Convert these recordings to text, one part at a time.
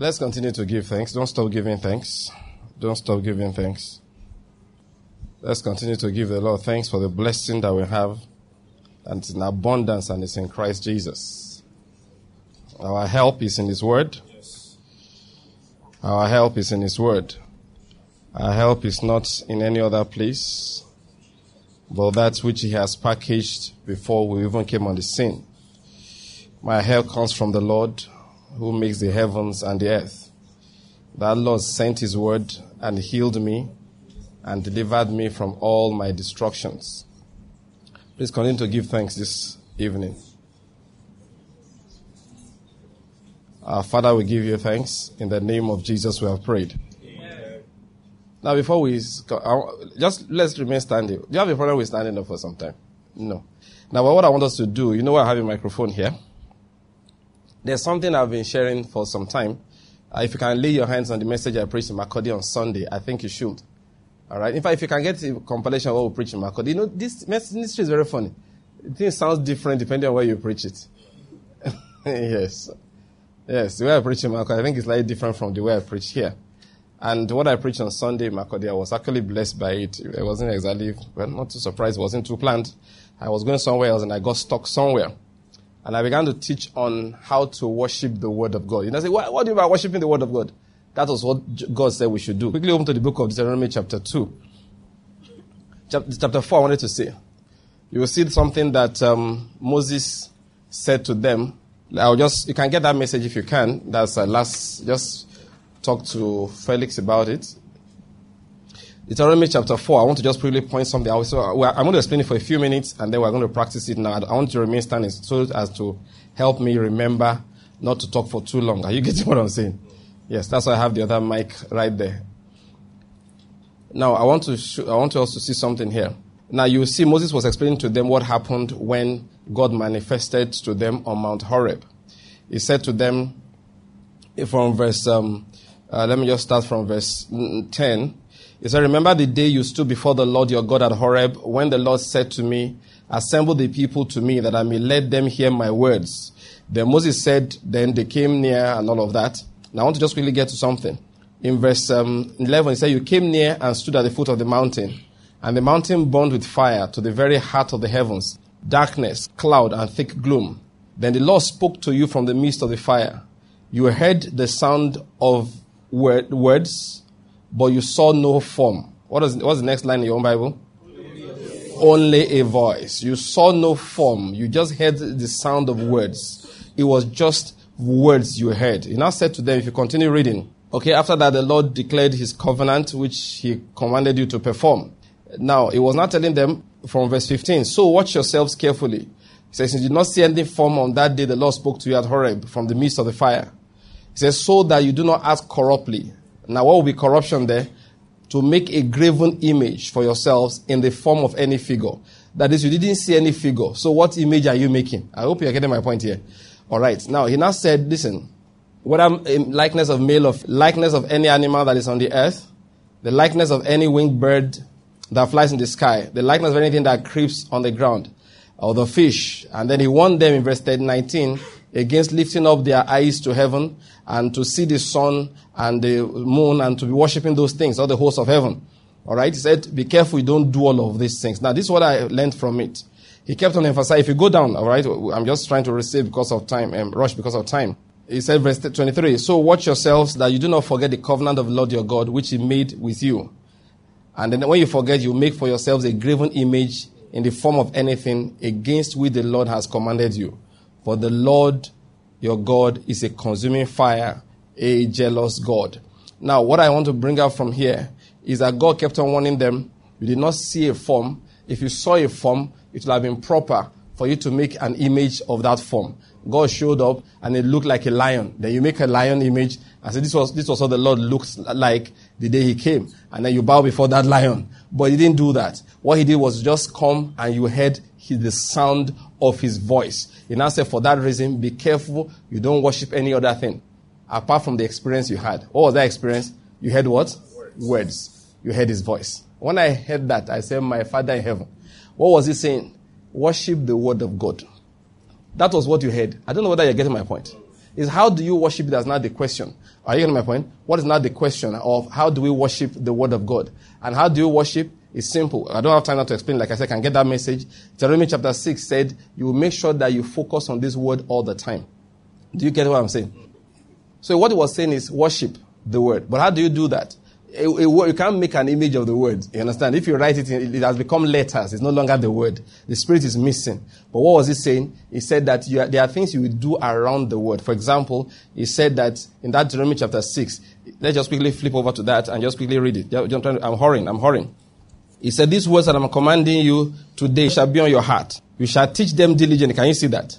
Let's continue to give thanks. Don't stop giving thanks. Don't stop giving thanks. Let's continue to give the Lord thanks for the blessing that we have and it's in abundance and it's in Christ Jesus. Our help is in His Word. Our help is in His Word. Our help is not in any other place, but that which He has packaged before we even came on the scene. My help comes from the Lord who makes the heavens and the earth. That Lord sent His Word and healed me and delivered me from all my destructions. Please continue to give thanks this evening. Our Father, we give you thanks. In the name of Jesus, we have prayed. Amen. Now, before we just let's remain standing. Do you have a problem with standing up for some time? No. Now, what I want us to do, you know, I have a microphone here. There's something I've been sharing for some time. Uh, if you can lay your hands on the message I preached in Makurdi on Sunday, I think you should. All right. In fact, if you can get a compilation of what we preach in Makurdi, you know, this ministry is very funny. It sounds different depending on where you preach it. yes. Yes, the way I preach in Makurdi, I think it's slightly different from the way I preach here. And what I preached on Sunday in Makurdi, I was actually blessed by it. It wasn't exactly, well, not too surprised, it wasn't too planned. I was going somewhere else and I got stuck somewhere. And I began to teach on how to worship the Word of God. You know, I say, what, what do you mean by worshiping the Word of God? That was what God said we should do. Quickly open to the book of Deuteronomy chapter 2. Chapter 4, I wanted to say. You will see something that um, Moses said to them. I'll just, you can get that message if you can. That's uh, last, just talk to Felix about it. Deuteronomy chapter 4, I want to just briefly point something out. So I'm going to explain it for a few minutes and then we're going to practice it now. I want to remain standing so as to help me remember not to talk for too long. Are you getting what I'm saying? Yes, that's why I have the other mic right there. Now, I want to show, I want us to see something here. Now, you see, Moses was explaining to them what happened when God manifested to them on Mount Horeb. He said to them, from verse, um, uh, let me just start from verse 10. He said, Remember the day you stood before the Lord your God at Horeb, when the Lord said to me, Assemble the people to me, that I may let them hear my words. Then Moses said, Then they came near and all of that. Now, I want to just quickly get to something. In verse um, 11, it says, You came near and stood at the foot of the mountain, and the mountain burned with fire to the very heart of the heavens, darkness, cloud, and thick gloom. Then the Lord spoke to you from the midst of the fire. You heard the sound of word, words, but you saw no form. What is, what's the next line in your own Bible? Only a voice. You saw no form. You just heard the sound of words. It was just words you heard. He now said to them, if you continue reading, okay, after that the Lord declared his covenant, which he commanded you to perform. Now, he was not telling them from verse 15, so watch yourselves carefully. He says, you did not see any form on that day the Lord spoke to you at Horeb from the midst of the fire. He says, so that you do not act corruptly. Now, what will be corruption there? To make a graven image for yourselves in the form of any figure. That is, you didn't see any figure. So what image are you making? I hope you're getting my point here. All right. Now he now said, listen, whether likeness of male of likeness of any animal that is on the earth, the likeness of any winged bird that flies in the sky, the likeness of anything that creeps on the ground, or the fish. And then he warned them in verse 19 against lifting up their eyes to heaven and to see the sun and the moon and to be worshipping those things, or the hosts of heaven. All right. He said, be careful you don't do all of these things. Now, this is what I learned from it. He kept on emphasizing, if you go down, all right, I'm just trying to receive because of time, and um, rush because of time. He said, verse 23, so watch yourselves that you do not forget the covenant of the Lord your God, which he made with you. And then when you forget, you make for yourselves a graven image in the form of anything against which the Lord has commanded you. For the Lord your God is a consuming fire, a jealous God. Now, what I want to bring out from here is that God kept on warning them. You did not see a form. If you saw a form, it would have been proper for you to make an image of that form. God showed up and it looked like a lion. Then you make a lion image and say, this was, this was what the Lord looks like the day he came. And then you bow before that lion. But he didn't do that. What he did was just come and you heard the sound of his voice. He now said, for that reason, be careful. You don't worship any other thing apart from the experience you had. What was that experience? You heard what? Words. Words. You heard his voice. When I heard that, I said, my father in heaven, what was he saying? Worship the word of God. That was what you heard. I don't know whether you're getting my point. Is how do you worship? That's not the question. Are you getting my point? What is not the question of how do we worship the word of God? And how do you worship? It's simple. I don't have time now to explain. Like I said, I can get that message. Deuteronomy chapter 6 said, you will make sure that you focus on this word all the time. Do you get what I'm saying? So what he was saying is worship the word. But how do you do that? you can't make an image of the word. You understand? If you write it, it has become letters. It's no longer the word. The spirit is missing. But what was he saying? He said that are, there are things you will do around the word. For example, he said that in that Deuteronomy chapter 6, let's just quickly flip over to that and just quickly read it. I'm hurrying, I'm hurrying. He said, These words that I'm commanding you today shall be on your heart. You shall teach them diligently. Can you see that?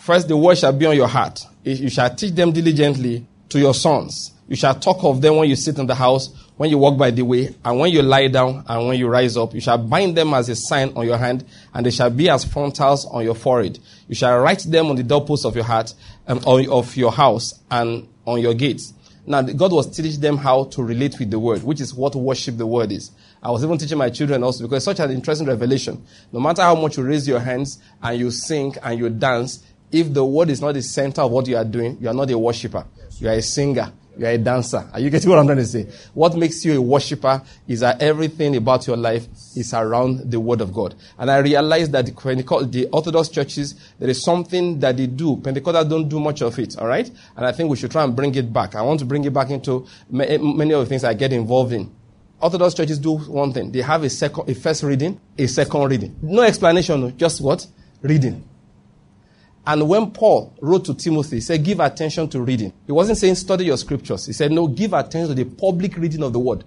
First, the word shall be on your heart. You shall teach them diligently to your sons you shall talk of them when you sit in the house, when you walk by the way, and when you lie down, and when you rise up. You shall bind them as a sign on your hand, and they shall be as frontals on your forehead. You shall write them on the doorposts of your heart, um, of your house, and on your gates. Now, God was teaching them how to relate with the word, which is what worship the word is. I was even teaching my children also because it's such an interesting revelation. No matter how much you raise your hands and you sing and you dance, if the word is not the center of what you are doing, you are not a worshiper. You are a singer. You are a dancer. Are you getting what I'm trying to say? What makes you a worshiper is that everything about your life is around the Word of God. And I realized that the, the Orthodox churches, there is something that they do. Pentecostals don't do much of it, alright? And I think we should try and bring it back. I want to bring it back into many of the things I get involved in. Orthodox churches do one thing. They have a second, a first reading, a second reading. No explanation, just what? Reading. And when Paul wrote to Timothy, he said, give attention to reading. He wasn't saying study your scriptures. He said, no, give attention to the public reading of the word.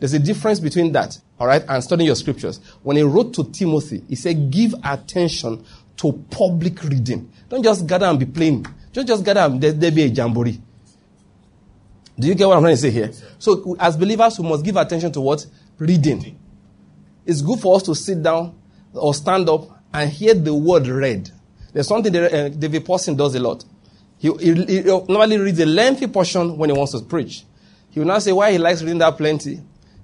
There's a difference between that, all right, and studying your scriptures. When he wrote to Timothy, he said, give attention to public reading. Don't just gather and be playing. Don't just gather and there, there be a jamboree. Do you get what I'm trying to say here? So, as believers, we must give attention to what? Reading. It's good for us to sit down or stand up and hear the word read. There's something that uh, David Pawson does a lot. He, he, he, normally reads a lengthy portion when he wants to preach. He will now say why he likes reading that plenty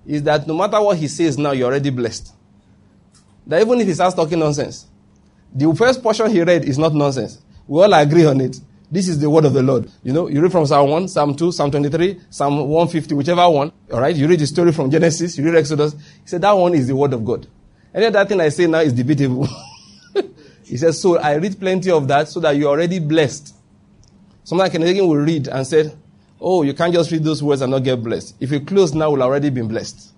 is that no matter what he says now, you're already blessed. That even if he starts talking nonsense, the first portion he read is not nonsense. We all agree on it. This is the word of the Lord. You know, you read from Psalm 1, Psalm 2, Psalm 23, Psalm 150, whichever one. All right, you read the story from Genesis, you read Exodus. He said that one is the word of God. Any other thing I say now is debatable. He says, So I read plenty of that so that you're already blessed. Someone Sometimes Canadian will read and said, Oh, you can't just read those words and not get blessed. If you close now, we'll already been blessed.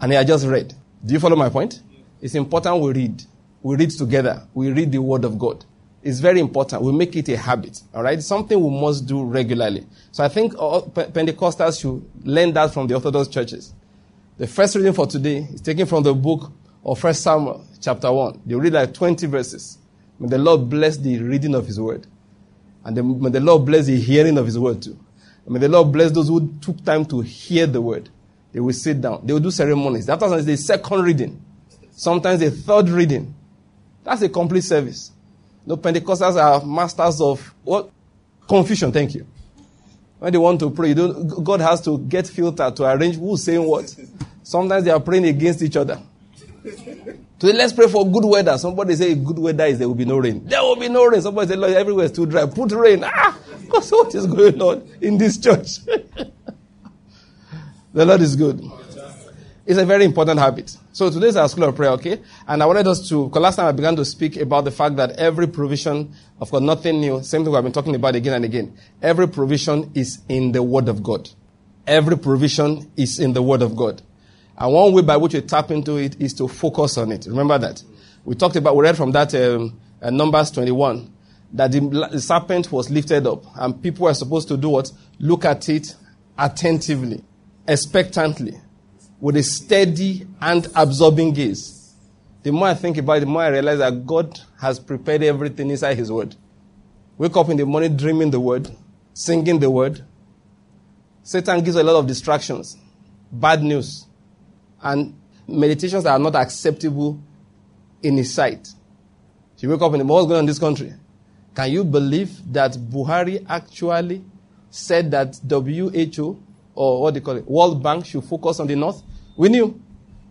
And I just read. Do you follow my point? It's important we read. We read together. We read the word of God. It's very important. We make it a habit. All right? Something we must do regularly. So I think uh, Pentecostals should learn that from the Orthodox churches. The first reading for today is taken from the book of First Samuel, chapter 1. You read like 20 verses. May the Lord bless the reading of His word. And the, may the Lord bless the hearing of His word too. And may the Lord bless those who took time to hear the word. They will sit down. They will do ceremonies. After is the second reading. Sometimes the third reading. That's a complete service. No Pentecostals are masters of what? Confusion, thank you. When they want to pray, God has to get filtered to arrange who's saying what. Sometimes they are praying against each other. Today, let's pray for good weather. Somebody say good weather is there will be no rain. There will be no rain. Somebody say, Lord, everywhere is too dry. Put rain. Ah, what is going on in this church? the Lord is good. It's a very important habit. So today's our school of prayer, okay? And I wanted us to, because last time I began to speak about the fact that every provision, of course, nothing new, same thing we've been talking about again and again. Every provision is in the Word of God. Every provision is in the Word of God. And one way by which we tap into it is to focus on it. Remember that. We talked about, we read from that um, uh, Numbers 21, that the, the serpent was lifted up and people were supposed to do what? Look at it attentively, expectantly, with a steady and absorbing gaze. The more I think about it, the more I realize that God has prepared everything inside His Word. Wake up in the morning dreaming the Word, singing the Word. Satan gives a lot of distractions, bad news, and meditations that are not acceptable in his sight. If you wake up in the morning, what's going on in this country? Can you believe that Buhari actually said that WHO or what you call it, World Bank should focus on the north? We knew.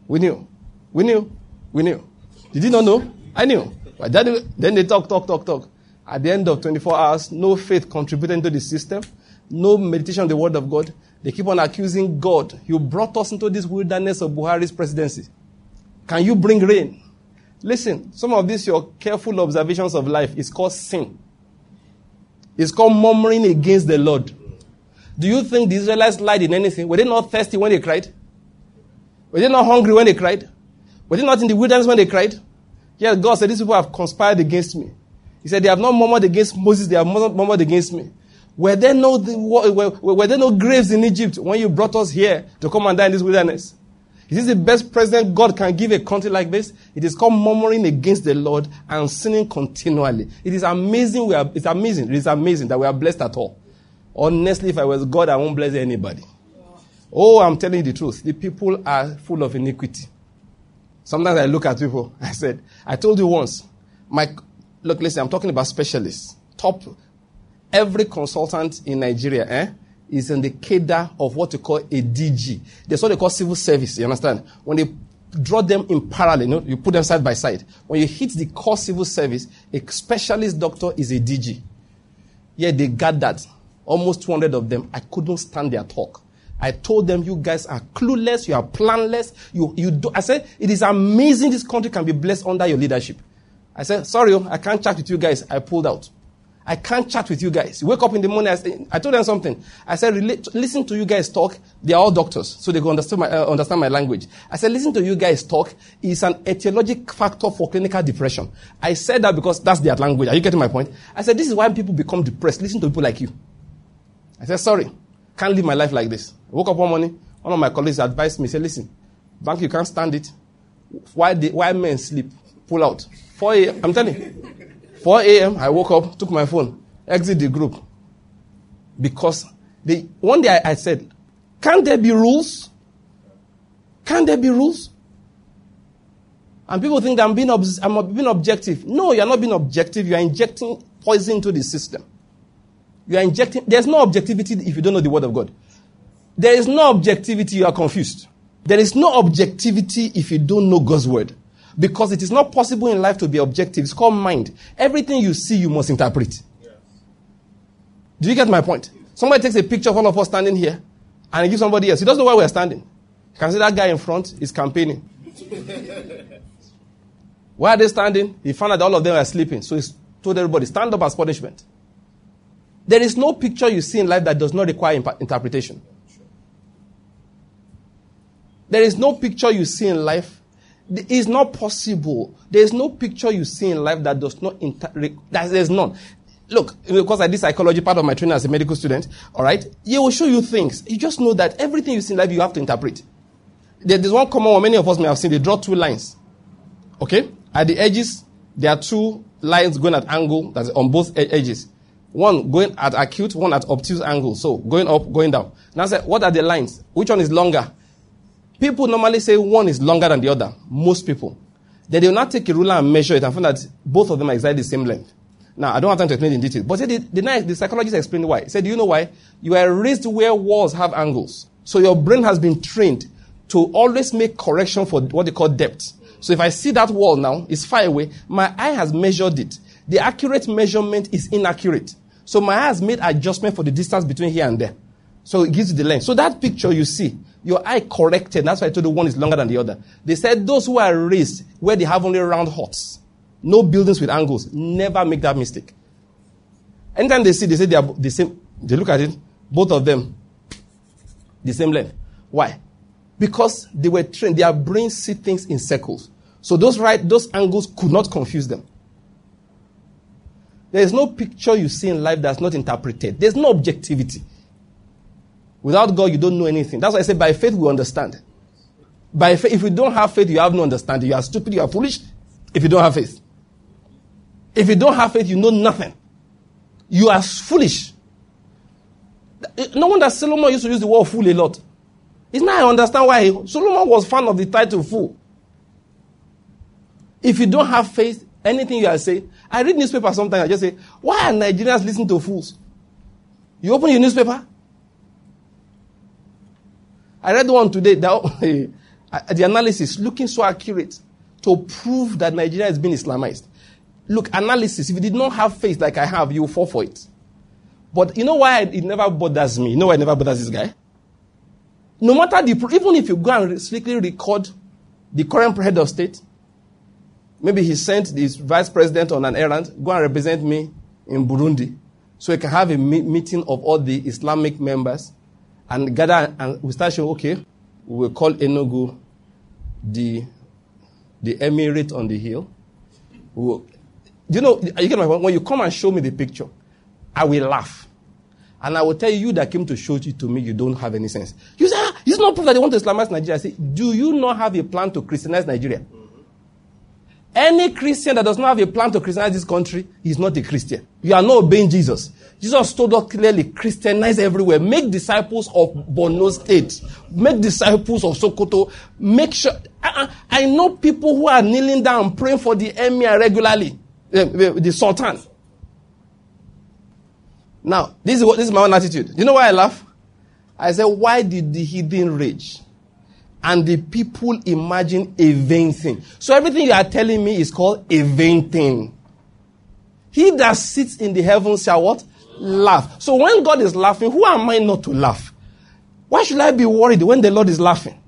We knew. We knew. We knew. Did you not know? I knew. But then, they talk, talk, talk, talk. At the end of 24 hours, no faith contributed into the system, no meditation on the word of God. They keep on accusing God. You brought us into this wilderness of Buhari's presidency. Can you bring rain? Listen, some of these your careful observations of life is called sin. It's called murmuring against the Lord. Do you think the Israelites lied in anything? Were they not thirsty when they cried? Were they not hungry when they cried? Were they not in the wilderness when they cried? Yes, God said, These people have conspired against me. He said, They have not murmured against Moses, they have murmured against me. Were there no, were, were there no graves in Egypt when you brought us here to come and die in this wilderness? Is this the best president God can give a country like this? It is called murmuring against the Lord and sinning continually. It is amazing. We are, it's amazing. It is amazing that we are blessed at all. Honestly, if I was God, I won't bless anybody. Oh, I'm telling you the truth. The people are full of iniquity. Sometimes I look at people. I said, I told you once, my, look, listen, I'm talking about specialists. Top, every consultant in Nigeria, eh, is in the cadre of what you call a DG. That's what they call civil service. You understand? When they draw them in parallel, you, know, you put them side by side. When you hit the core civil service, a specialist doctor is a DG. Yeah, they got that. Almost 200 of them. I couldn't stand their talk. I told them, you guys are clueless, you are planless. You, you do. I said, it is amazing this country can be blessed under your leadership. I said, sorry, oh, I can't chat with you guys. I pulled out. I can't chat with you guys. You wake up in the morning. I, say, I told them something. I said, listen to you guys talk. They are all doctors, so they can understand my, uh, understand my language. I said, listen to you guys talk is an etiologic factor for clinical depression. I said that because that's their language. Are you getting my point? I said, this is why people become depressed. Listen to people like you. I said, sorry, can't live my life like this. I woke up one morning. One of my colleagues advised me, said, listen, bank, you can't stand it. Why, the, why men sleep? Pull out. 4 a.m. I'm telling you. 4 a.m., I woke up, took my phone, exit the group. Because the, one day I, I said, can't there be rules? Can't there be rules? And people think that I'm being, ob- I'm being objective. No, you're not being objective. You are injecting poison into the system. You are injecting, there's no objectivity if you don't know the word of God. There is no objectivity, you are confused. There is no objectivity if you don't know God's word. Because it is not possible in life to be objective. It's called mind. Everything you see, you must interpret. Yes. Do you get my point? Somebody takes a picture of all of us standing here and he gives somebody else. He doesn't know where we're standing. You can see that guy in front is campaigning. where are they standing? He found out all of them are sleeping. So he told everybody, stand up as punishment. There is no picture you see in life that does not require imp- interpretation. There is no picture you see in life it is not possible. There is no picture you see in life that does not inter- that there's none. Look, because I did psychology, part of my training as a medical student, all right, it will show you things. You just know that everything you see in life, you have to interpret. There's one common one many of us may have seen. They draw two lines. Okay? At the edges, there are two lines going at angle, that's on both edges. One going at acute, one at obtuse angle. So going up, going down. Now say, what are the lines? Which one is longer? People normally say one is longer than the other. Most people. Then they will not take a ruler and measure it and find that both of them are exactly the same length. Now, I don't have time to explain in detail. But the, the, the psychologist explained why. He said, Do you know why? You are raised where walls have angles. So your brain has been trained to always make correction for what they call depth. So if I see that wall now, it's far away, my eye has measured it. The accurate measurement is inaccurate. So my eye has made adjustment for the distance between here and there. So it gives you the length. So that picture you see, your eye corrected. That's why I told you one is longer than the other. They said those who are raised where they have only round huts, no buildings with angles, never make that mistake. Anytime they see, they say they are the same. They look at it, both of them, the same length. Why? Because they were trained. Their brains see things in circles. So those right, those angles could not confuse them. There is no picture you see in life that's not interpreted. There's no objectivity. Without God, you don't know anything. That's why I say by faith we understand. By faith, if you don't have faith, you have no understanding. You are stupid, you are foolish if you don't have faith. If you don't have faith, you know nothing. You are foolish. No wonder Solomon used to use the word fool a lot. It's now I understand why he, Solomon was fan of the title fool. If you don't have faith, anything you are saying, I read newspaper sometimes, I just say, why are Nigerians listening to fools? You open your newspaper, I read one today that uh, the analysis looking so accurate to prove that Nigeria has been Islamized. Look, analysis. If you did not have faith like I have, you fall for it. But you know why it never bothers me? You know why it never bothers this guy? No matter the, even if you go and strictly record the current head of state, maybe he sent his vice president on an errand, go and represent me in Burundi, so he can have a meeting of all the Islamic members and gather and we start showing, okay, we will call Enugu the, the emirate on the hill. You know, you get my point? When you come and show me the picture, I will laugh. And I will tell you that came to show it to me, you don't have any sense. You say, ah, it's not proof that they want to Islamize Nigeria. I say, do you not have a plan to Christianize Nigeria? Any Christian that does not have a plan to Christianize this country is not a Christian. You are not obeying Jesus. Jesus told us clearly, Christianize everywhere. Make disciples of Borno State. Make disciples of Sokoto. Make sure. I, I know people who are kneeling down praying for the emir regularly. The, the, the sultan. Now, this is, what, this is my own attitude. You know why I laugh? I said, why did the heathen rage? And the people imagine a vain thing. So everything you are telling me is called a vain thing. He that sits in the heavens shall what? Laugh. So when God is laughing, who am I not to laugh? Why should I be worried when the Lord is laughing?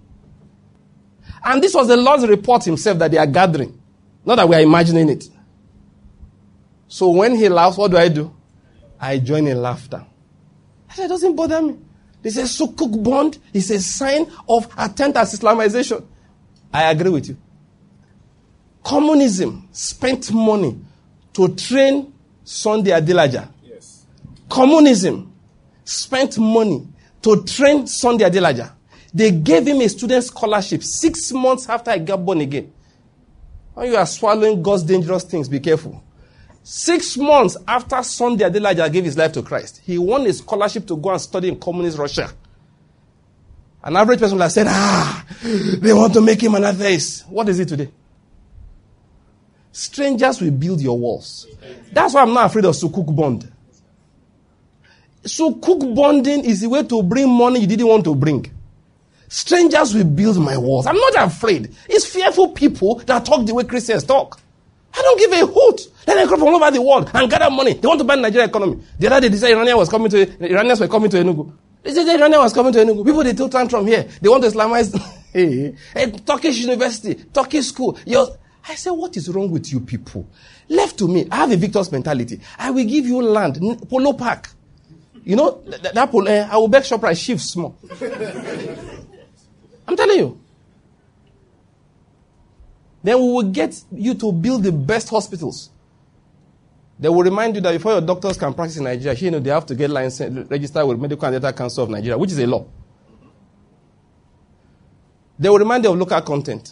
And this was the Lord's report himself that they are gathering. Not that we are imagining it. So when he laughs, what do I do? I join in laughter. That doesn't bother me. They say Sukuk bond is a sign of attempt at Islamization. I agree with you. Communism spent money to train Sunday Adelaja. Yes. Communism spent money to train Sunday Adelaja. They gave him a student scholarship six months after I got born again. When you are swallowing God's dangerous things, be careful. Six months after Sunday Adelaja gave his life to Christ, he won a scholarship to go and study in communist Russia. An average person would have said, ah, they want to make him an atheist. What is it today? Strangers will build your walls. That's why I'm not afraid of sukuk bond. Sukuk bonding is a way to bring money you didn't want to bring. Strangers will build my walls. I'm not afraid. It's fearful people that talk the way Christians talk. I don't give a hoot. Let them come from all over the world and gather money. They want to buy the Nigerian economy. The other day, they said Iranian was coming to, Iranians were coming to Enugu. They said Iranian was coming to Enugu. People, they took from here. They want to Islamize. hey, Turkish university, Turkish school. You're, I said, what is wrong with you people? Left to me, I have a victor's mentality. I will give you land, Polo Park. You know, that, that polo, uh, I will beg shop price shift small. I'm telling you. Then we will get you to build the best hospitals. They will remind you that before your doctors can practice in Nigeria, you know, they have to get licensed, registered with Medical and Dental Council of Nigeria, which is a law. They will remind you of local content.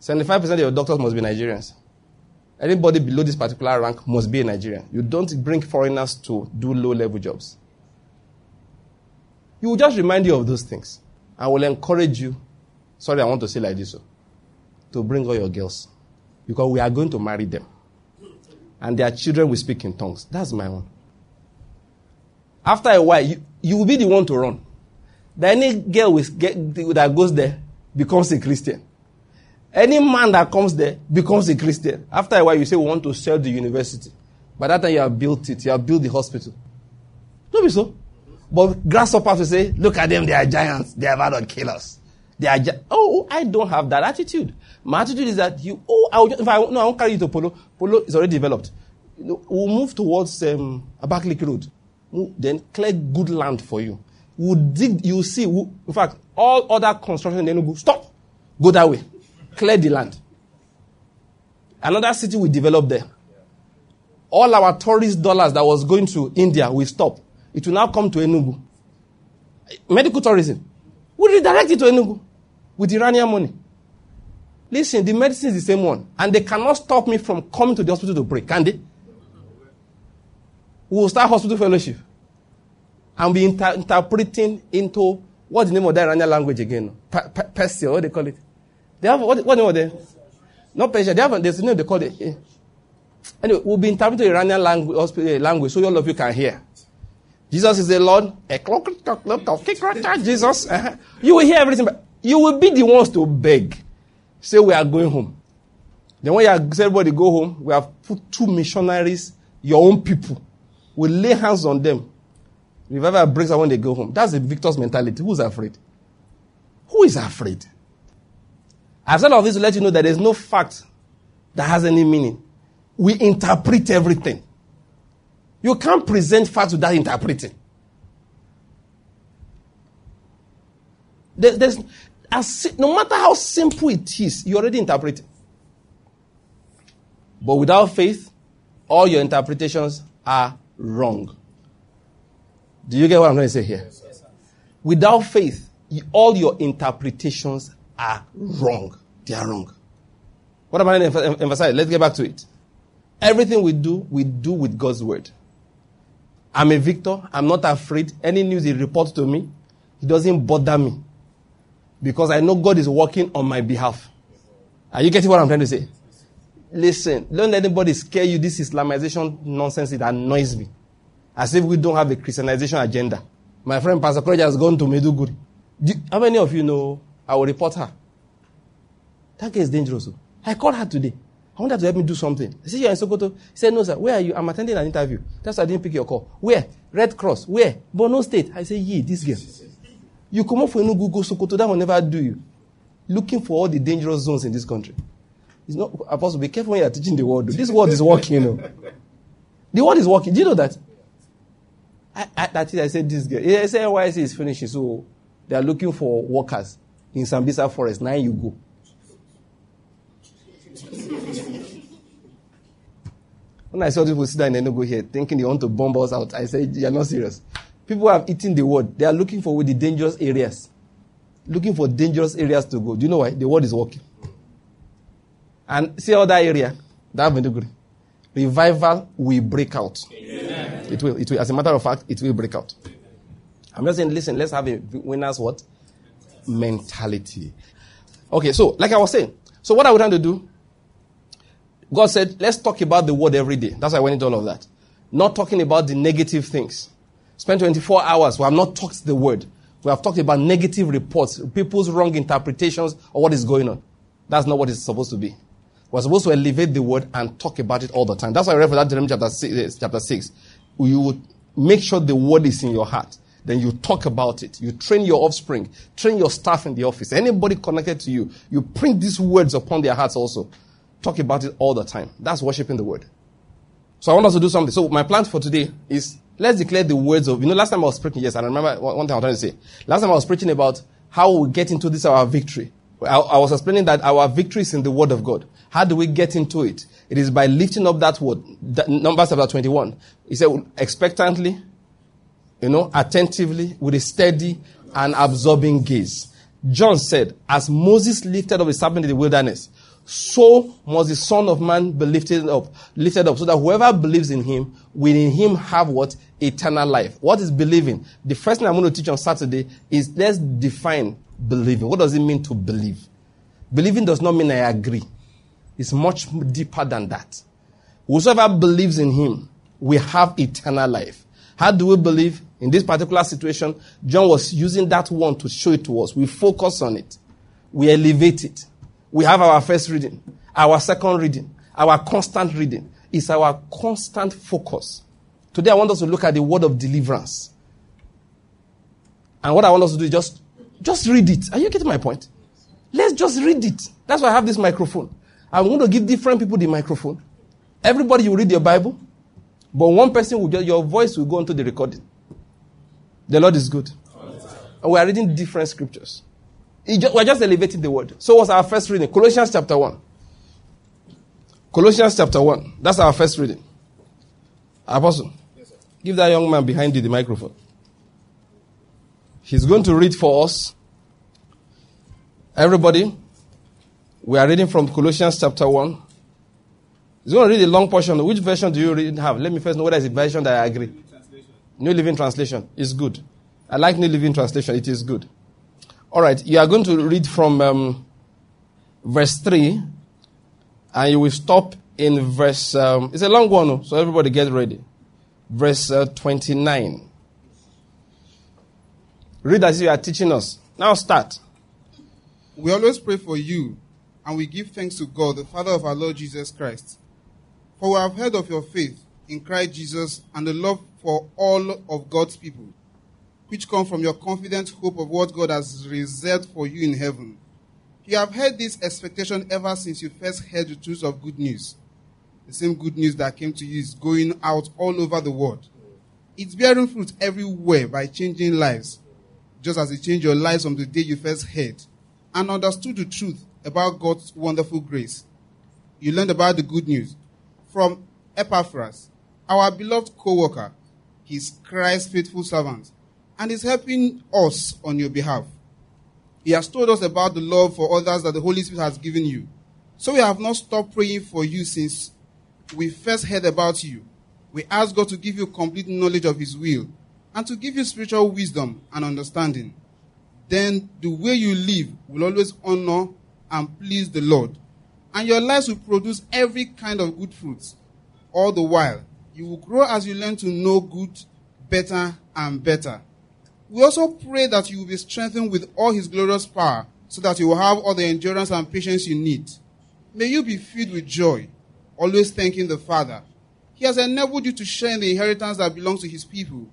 75% of your doctors must be Nigerians. Anybody below this particular rank must be a Nigerian. You don't bring foreigners to do low level jobs. You will just remind you of those things. I will encourage you. Sorry, I want to say like this. So to bring all your girls because we are going to marry them. And their children will speak in tongues. That's my own. After a while, you, you will be the one to run. Then any girl get, that goes there becomes a Christian. Any man that comes there becomes a Christian. After a while, you say, We want to sell the university. By that time, you have built it, you have built the hospital. Don't be so. But grasshoppers will say, Look at them, they are giants, they are about to kill us. They are gi- oh, I don't have that attitude. My attitude is that you, oh, I will, if I, no, I won't carry you to Polo. Polo is already developed. You know, we'll move towards um, Abakaliki Road. Then clear good land for you. We'll dig, you see, we'll, in fact, all other construction in Enugu, stop. Go that way. Clear the land. Another city we develop there. All our tourist dollars that was going to India will stop. It will now come to Enugu. Medical tourism. We redirect it to Enugu with Iranian money. Listen, the medicine is the same one. And they cannot stop me from coming to the hospital to pray, can they? We will start hospital fellowship. And be inter- interpreting into what's the name of that Iranian language again? Persia, what they call it? They have what, what name of them? Not Persia. They have there's a name they call it. Eh. Anyway, we'll be interpreting Iranian language, eh, language so all of you can hear. Jesus is the Lord. Jesus. Uh-huh. You will hear everything, but you will be the ones to beg. Say we are going home. Then when you are everybody go home, we have put two missionaries, your own people. We lay hands on them. Revival breaks out when they go home. That's the victor's mentality. Who's afraid? Who is afraid? I've said all this to let you know that there's no fact that has any meaning. We interpret everything. You can't present facts without interpreting. There, there's, as, no matter how simple it is, you already interpret it. But without faith, all your interpretations are wrong. Do you get what I'm trying to say here? Yes, without faith, all your interpretations are wrong. They are wrong. What am I emphasizing? Let's get back to it. Everything we do, we do with God's word. I'm a victor. I'm not afraid. Any news he reports to me, it doesn't bother me. Because I know God is working on my behalf. Are you getting what I'm trying to say? Listen, don't let anybody scare you. This Islamization nonsense, it annoys me. As if we don't have a Christianization agenda. My friend Pastor Courage has gone to Maiduguri. Do, how many of you know I will report her? That girl is dangerous. Oh. I called her today. I want her to help me do something. I said, You're in Sokoto. He said, No, sir. Where are you? I'm attending an interview. That's why I didn't pick your call. Where? Red Cross. Where? Borno State. I said, Yeah, this girl. You come up for Enugu, go Sokoto. That will never do you. Looking for all the dangerous zones in this country. It's not, Apostle, be careful when you are teaching the word. This word is working, you know. The word is working. Do you know that? I, I, that is, I said, this girl. I said, NYSC is finishing, so they are looking for workers in Sambisa Forest. Now you go. when I saw people sit down in Enugu here thinking they want to bomb us out, I said, You're not serious. People have eaten the word. They are looking for the dangerous areas. Looking for dangerous areas to go. Do you know why? The word is working. And see all that area, that Enugu. Revival will break out. Amen. It will. It will. As a matter of fact, it will break out. I'm just saying, listen, let's have a winner's what? Mentality. Okay, so like I was saying, so what are we trying to do? God said, let's talk about the word every day. That's why I went into all of that. Not talking about the negative things. Spend 24 hours. We have not talked the word. We have talked about negative reports, people's wrong interpretations of what is going on. That's not what it's supposed to be. We're supposed to elevate the word and talk about it all the time. That's why I read for that Jeremiah chapter six, eh, chapter 6. You would make sure the word is in your heart. Then you talk about it. You train your offspring, train your staff in the office. Anybody connected to you, you print these words upon their hearts also. Talk about it all the time. That's worshiping the word. So I want us to do something. So my plan for today is let's declare the words of, you know, last time I was preaching, yes, I remember one thing I was trying to say. Last time I was preaching about how we get into this, our victory. I, I was explaining that our victory is in the word of God. How do we get into it? It is by lifting up that word. That, Numbers chapter 21. He said, expectantly, you know, attentively, with a steady and absorbing gaze. John said, as Moses lifted up the serpent in the wilderness, so must the Son of Man be lifted up, lifted up, so that whoever believes in him will in him have what? Eternal life. What is believing? The first thing I'm going to teach on Saturday is let's define believing. What does it mean to believe? Believing does not mean I agree. It's much deeper than that. Whosoever believes in him will have eternal life. How do we believe? In this particular situation, John was using that one to show it to us. We focus on it. We elevate it. We have our first reading, our second reading, our constant reading. It's our constant focus. Today I want us to look at the word of deliverance. And what I want us to do is just, just read it. Are you getting my point? Let's just read it. That's why I have this microphone. I'm going to give different people the microphone. Everybody will read your Bible, but one person will just, your voice will go into the recording. The Lord is good. And we are reading different scriptures. We're just elevating the word. So what's our first reading? Colossians chapter 1. Colossians chapter 1. That's our first reading. Apostle, yes, give that young man behind you the microphone. He's going to read for us. Everybody, we are reading from Colossians chapter 1. He's going to read a long portion. Which version do you read, have? Let me first know whether it's a version that I agree. New, New Living Translation is good. I like New Living Translation. It is good. All right, you are going to read from um, verse 3, and you will stop in verse. Um, it's a long one, so everybody get ready. Verse uh, 29. Read as you are teaching us. Now start. We always pray for you and we give thanks to God, the Father of our Lord Jesus Christ. For we have heard of your faith in Christ Jesus and the love for all of God's people, which come from your confident hope of what God has reserved for you in heaven. You have had this expectation ever since you first heard the truth of good news. The same good news that came to you is going out all over the world. It's bearing fruit everywhere by changing lives, just as it changed your lives from the day you first heard and understood the truth about God's wonderful grace. You learned about the good news from Epaphras, our beloved co-worker. He's Christ's faithful servant and is helping us on your behalf. He has told us about the love for others that the Holy Spirit has given you. So we have not stopped praying for you since we first heard about you. We ask God to give you complete knowledge of His will and to give you spiritual wisdom and understanding. Then the way you live will always honor and please the Lord. And your lives will produce every kind of good fruits. All the while, you will grow as you learn to know good better and better. We also pray that you will be strengthened with all his glorious power so that you will have all the endurance and patience you need. May you be filled with joy, always thanking the Father. He has enabled you to share in the inheritance that belongs to his people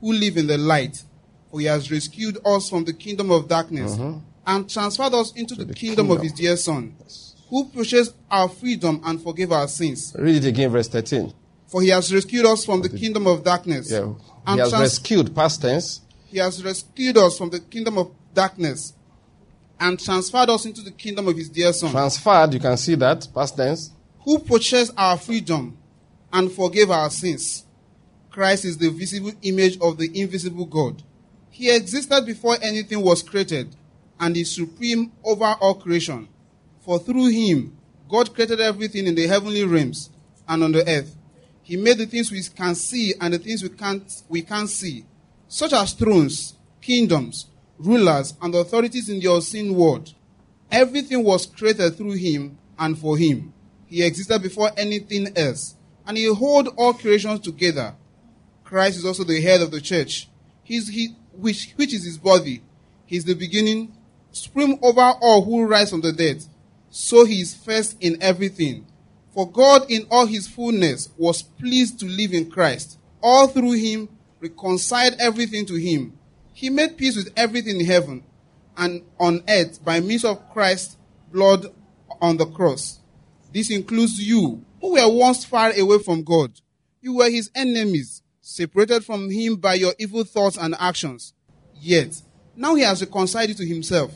who live in the light. For he has rescued us from the kingdom of darkness uh-huh. and transferred us into the, the kingdom, of his dear Son, who purchased our freedom and forgave our sins. Read it again, verse 13. For he has rescued us from the kingdom of darkness. Yeah. And He has trans- rescued, past tense. He has rescued us from the kingdom of darkness and transferred us into the kingdom of his dear Son, Transferred, you can see that, past tense. who purchased our freedom and forgave our sins. Christ is the visible image of the invisible God. He existed before anything was created and is supreme over all creation. For through him, God created everything in the heavenly realms and on the earth. He made the things we can see and the things we can't, we can't see, such as thrones, kingdoms, rulers, and authorities in the unseen world. Everything was created through him and for him. He existed before anything else, and he holds all creations together. Christ is also the head of the church, He's he, which, which is his body. He is the beginning, supreme over all who rise from the dead. So he is first in everything. For God in all his fullness was pleased to live in Christ. All through him reconciled everything to him. He made peace with everything in heaven and on earth by means of Christ's blood on the cross. This includes you, who were once far away from God. You were his enemies, separated from him by your evil thoughts and actions. Yet, now he has reconciled you to himself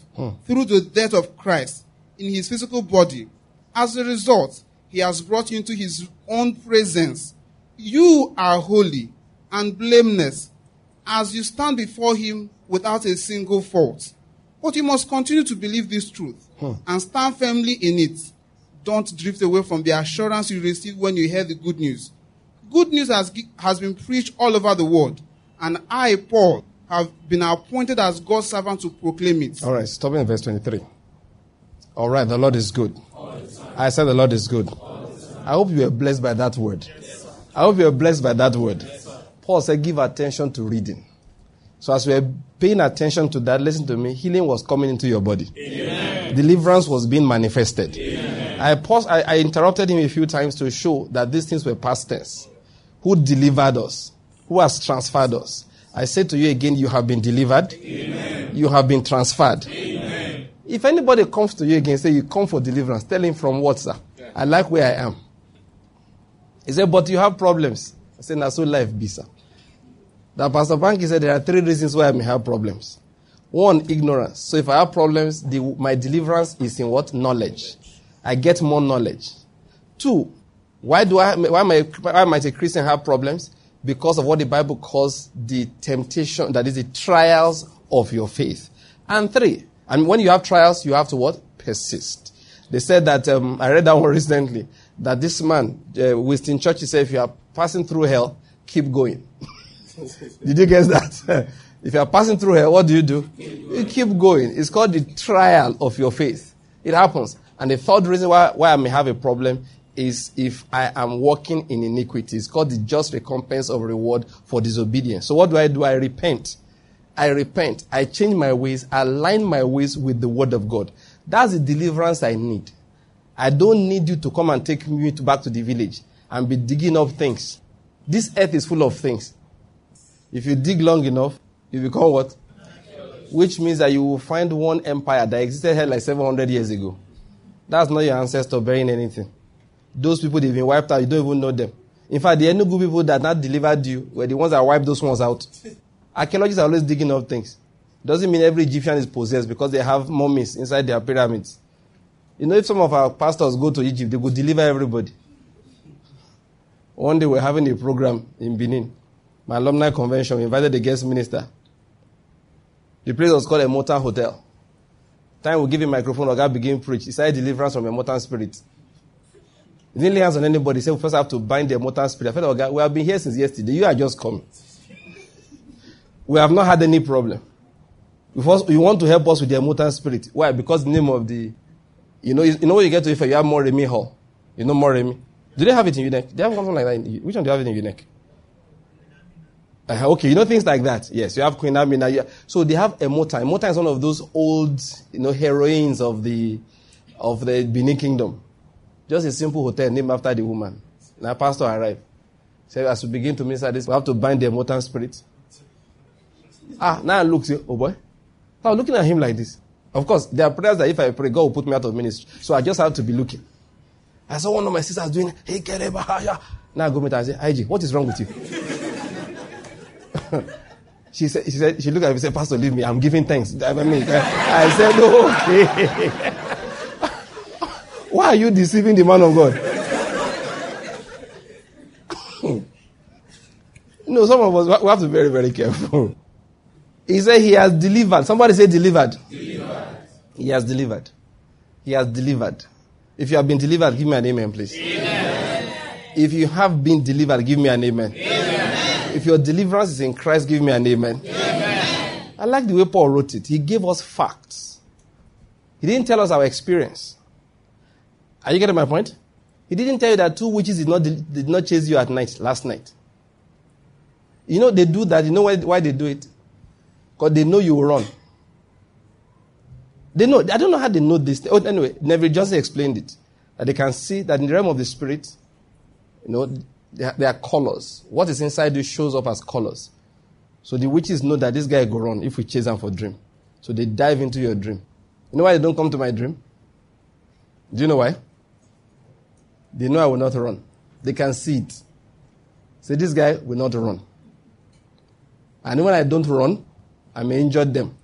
through the death of Christ in his physical body. As a result, he has brought you into his own presence. You are holy and blameless as you stand before him without a single fault. But you must continue to believe this truth and stand firmly in it. Don't drift away from the assurance you received when you heard the good news. Good news has, has been preached all over the world, and I, Paul, have been appointed as God's servant to proclaim it. All right, stopping at verse 23. All right, the Lord is good. I said the Lord is good. I hope you were blessed by that word. I hope you were blessed by that word. Paul said, give attention to reading. So as we are paying attention to that, listen to me, healing was coming into your body. Deliverance was being manifested. I, paused, I, I interrupted him a few times to show that these things were past tense. Who delivered us? Who has transferred us? I say to you again, you have been delivered. You have been transferred. If anybody comes to you again, say you come for deliverance, tell him from what, sir? I like where I am. He said, but you have problems. I said, that's so life be, sir. That Pastor Banky said there are three reasons why I may have problems. One, ignorance. So if I have problems, the, my deliverance is in what? Knowledge. I get more knowledge. Two, why do I, why, may, why might a Christian have problems? Because of what the Bible calls the temptation, that is the trials of your faith. And three, and when you have trials, you have to what? Persist. They said that, um, I read that one recently, that this man, uh, Winston Churchill said, if you are passing through hell, keep going. Did you guess that? if you are passing through hell, what do you do? You keep going. It's called the trial of your faith. It happens. And the third reason why, why I may have a problem is if I am walking in iniquity. It's called the just recompense of reward for disobedience. So what do I do? I repent. I repent. I change my ways, I align my ways with the word of God. That's the deliverance I need. I don't need you to come and take me back to the village and be digging up things. This earth is full of things. If you dig long enough, you become what? Which means that you will find one empire that existed here like 700 years ago. That's not your ancestor bearing anything. Those people, they've been wiped out. You don't even know them. In fact, the good people that not delivered you were the ones that wiped those ones out. Archaeologists are always digging up things. Doesn't mean every Egyptian is possessed because they have mummies inside their pyramids. You know, if some of our pastors go to Egypt, they would deliver everybody. One day we're having a program in Benin. My alumni convention, we invited the guest minister. The place was called a Motan Hotel. Time we give him microphone, Oga begin preach. He started deliverance from a Motan spirit. He didn't lay hands on anybody. He said we first have to bind the Motan spirit. I said, Oga, we have been here since yesterday. You are just coming. We have not had any problem. You want to help us with the Motan spirit. Why? Because the name of the, you know, you know when you get to Ife, you have Moremi Hall. You know Moremi? Do they have it in UNEC? They have something like that. In, which one do you have it in UNEC? Uh, okay, you know things like that. Yes, you have Queen Amina. Yeah. So they have Emotan. Emotan is one of those old, you know, heroines of the of the Benin Kingdom. Just a simple hotel named after the woman. Now, pastor arrived. Said, as we begin to minister this, we have to bind the Emotan spirit. Ah, now I look, say, oh boy. I was looking at him like this. Of course, there are prayers that if I pray, God will put me out of ministry. So I just have to be looking. I saw one of my sisters doing, hey, Kerebahaya. Now I go meet her and say, IG, what is wrong with you? She said, she said, she looked at me and said, Pastor, leave me. I'm giving thanks. I mean, I said, no, okay. Why are you deceiving the man of God? no, some of us, we have to be very, very careful. He said he has delivered. Somebody say delivered. delivered. He has delivered. He has delivered. If you have been delivered, give me an amen, please. Amen. If you have been delivered, give me an amen. amen. If your deliverance is in Christ, give me an amen. amen. I like the way Paul wrote it. He gave us facts. He didn't tell us our experience. Are you getting my point? He didn't tell you that two witches did not, did not chase you at night, last night. You know, they do that. You know why, why they do it? Because they know you will run. They know. I don't know how they know this. Oh, anyway, Neville Johnson explained it. That they can see that in the realm of the spirit, you know, there are colors. What is inside you shows up as colors. So the witches know that this guy go run if we chase them for dream. So they dive into your dream. You know why they don't come to my dream? Do you know why? They know I will not run. They can see it. Say, this guy will not run. And when I don't run, I may injure them.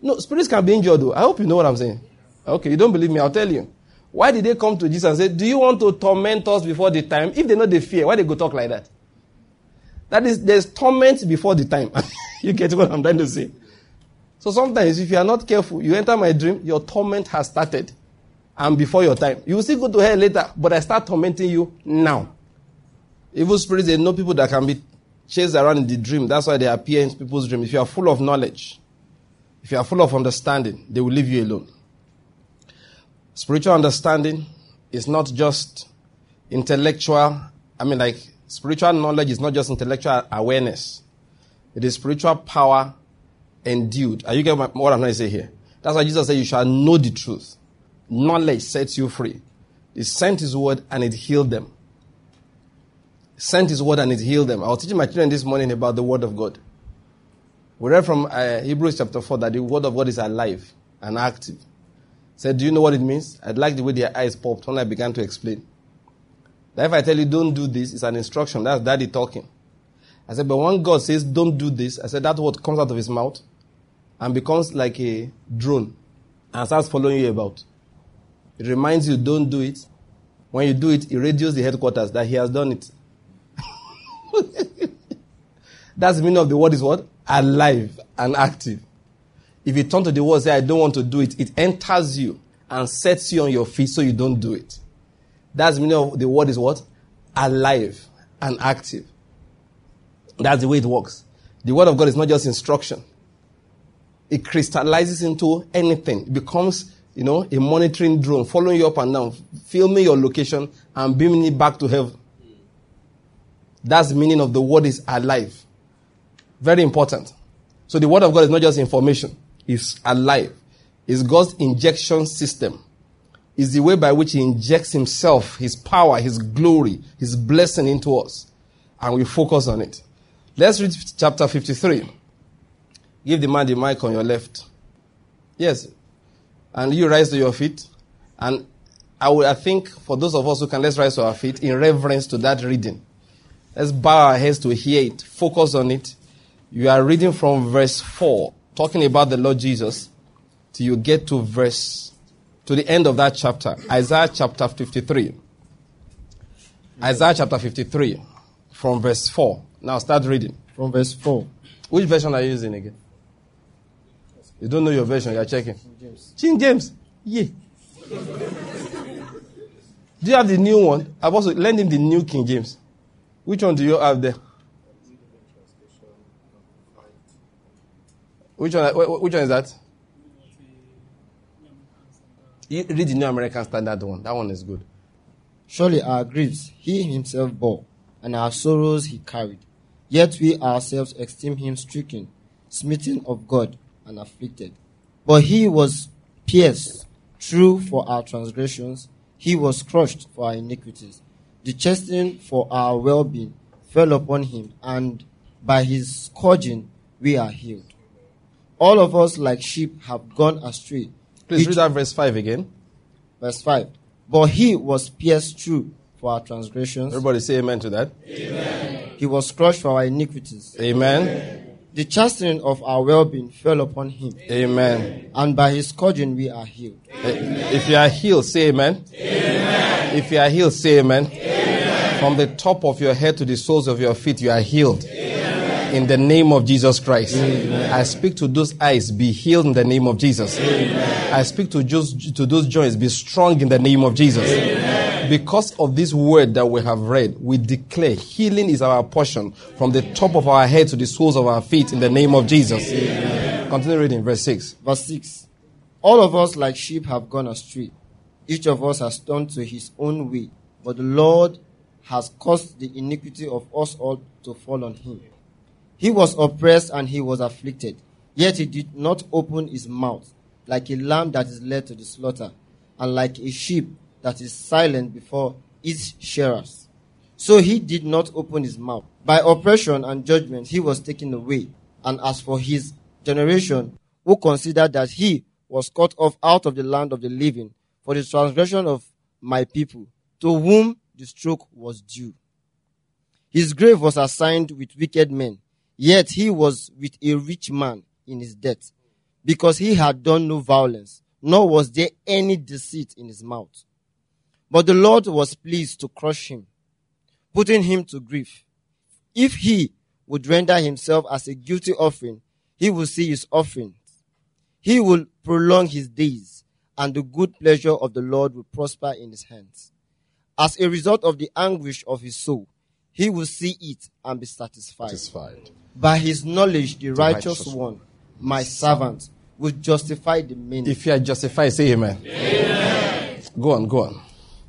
No, spirits can be injured though. I hope you know what I'm saying. Okay, you don't believe me, I'll tell you. Why did they come to Jesus and say, Do you want to torment us before the time? If they know the fear, why they go talk like that? That is, there's torment before the time. you get what I'm trying to say? So sometimes, if you are not careful, you enter my dream, your torment has started. And before your time. You will still go to hell later, but I start tormenting you now. Evil spirits, they know people that can be chased around in the dream. That's why they appear in people's dreams. If you are full of knowledge, if you are full of understanding, they will leave you alone. Spiritual understanding is not just intellectual, I mean, like, spiritual knowledge is not just intellectual awareness, it is spiritual power endued. Are you getting what I'm trying to say here? That's why Jesus said, You shall know the truth. Knowledge sets you free. He sent his word and it healed them He sent his word and it healed them. I was teaching my children this morning about the word of God. We read from uh, Hebrews chapter 4 that the word of God is alive and active. Said, do you know what it means? I'd like the way their eyes popped when I began to explain. That if I tell you don't do this, it's an instruction. That's daddy talking. I said, but when God says don't do this, I said that word comes out of his mouth and becomes like a drone and starts following you about. It reminds you don't do it. When you do it, it radios the headquarters that he has done it. That's the meaning of the word is what? Alive and active. If you turn to the word say, I don't want to do it, it enters you and sets you on your feet so you don't do it. That's the meaning of the word is what? Alive and active. That's the way it works. The word of God is not just instruction. It crystallizes into anything. It becomes, you know, a monitoring drone following you up and down, filming your location and beaming it back to heaven. That's the meaning of the word is alive. Very important. So the word of God is not just information, it's alive. It's God's injection system is the way by which He injects Himself, His power, His glory, His blessing into us. And we focus on it. Let's read chapter 53. Give the man the mic on your left. Yes. And you rise to your feet. And I would, I think, for those of us who can, let's rise to our feet in reverence to that reading. Let's bow our heads to hear it. Focus on it. You are reading from verse 4, talking about the Lord Jesus, till you get to verse, to the end of that chapter. Isaiah chapter 53. Isaiah chapter 53, from verse 4. Now start reading. From verse 4. Which version are you using again? You don't know your version, you're checking. James. King James. Yeah. do you have the new one? I've also lent him the new King James. Which one do you have there? Which one? Which one is that? You read the New American Standard one. That one is good. Surely our griefs he himself bore, and our sorrows he carried. Yet we ourselves esteem him stricken, smitten of God, and afflicted. But he was pierced through for our transgressions, he was crushed for our iniquities. The chastening for our well being fell upon him, and by his scourging we are healed. All of us, like sheep, have gone astray. Please Each- read that verse 5 again. Verse 5. But he was pierced through for our transgressions, Everybody say amen to that. Amen. he was crushed for our iniquities. Amen. The chastening of our well being fell upon him, Amen. and by his scourging we are healed. Eh, If you are healed, say amen. amen. If you are healed, say amen. amen. From the top of your head to the soles of your feet, you are healed. In the name of Jesus Christ. I speak to those eyes, be healed in the name of Jesus. I speak to those, to those joints, be strong in the name of Jesus. Because of this word that we have read, we declare healing is our portion from the top of our head to the soles of our feet in the name of Jesus. Continue reading, verse 6. Verse 6. All of us, like sheep, have gone astray. Each of us has turned to his own way, but the Lord has caused the iniquity of us all to fall on him. He was oppressed and he was afflicted, yet he did not open his mouth, like a lamb that is led to the slaughter, and like a sheep that is silent before its shearers. So he did not open his mouth. By oppression and judgment he was taken away. And as for his generation, who considered that he was cut off out of the land of the living for the transgression of my people, to whom the stroke was due. His grave was assigned with wicked men, yet he was with a rich man in his death, because he had done no violence, nor was there any deceit in his mouth. But the Lord was pleased to crush him, putting him to grief. If he would render himself as a guilty offering, he will see his offering. He will prolong his days, and the good pleasure of the Lord will prosper in his hands. As a result of the anguish of his soul, he will see it and be satisfied. Satisfied. By his knowledge, the righteous righteous one, my servant, will justify the many, If you are justified, say amen. amen. Go on, go on.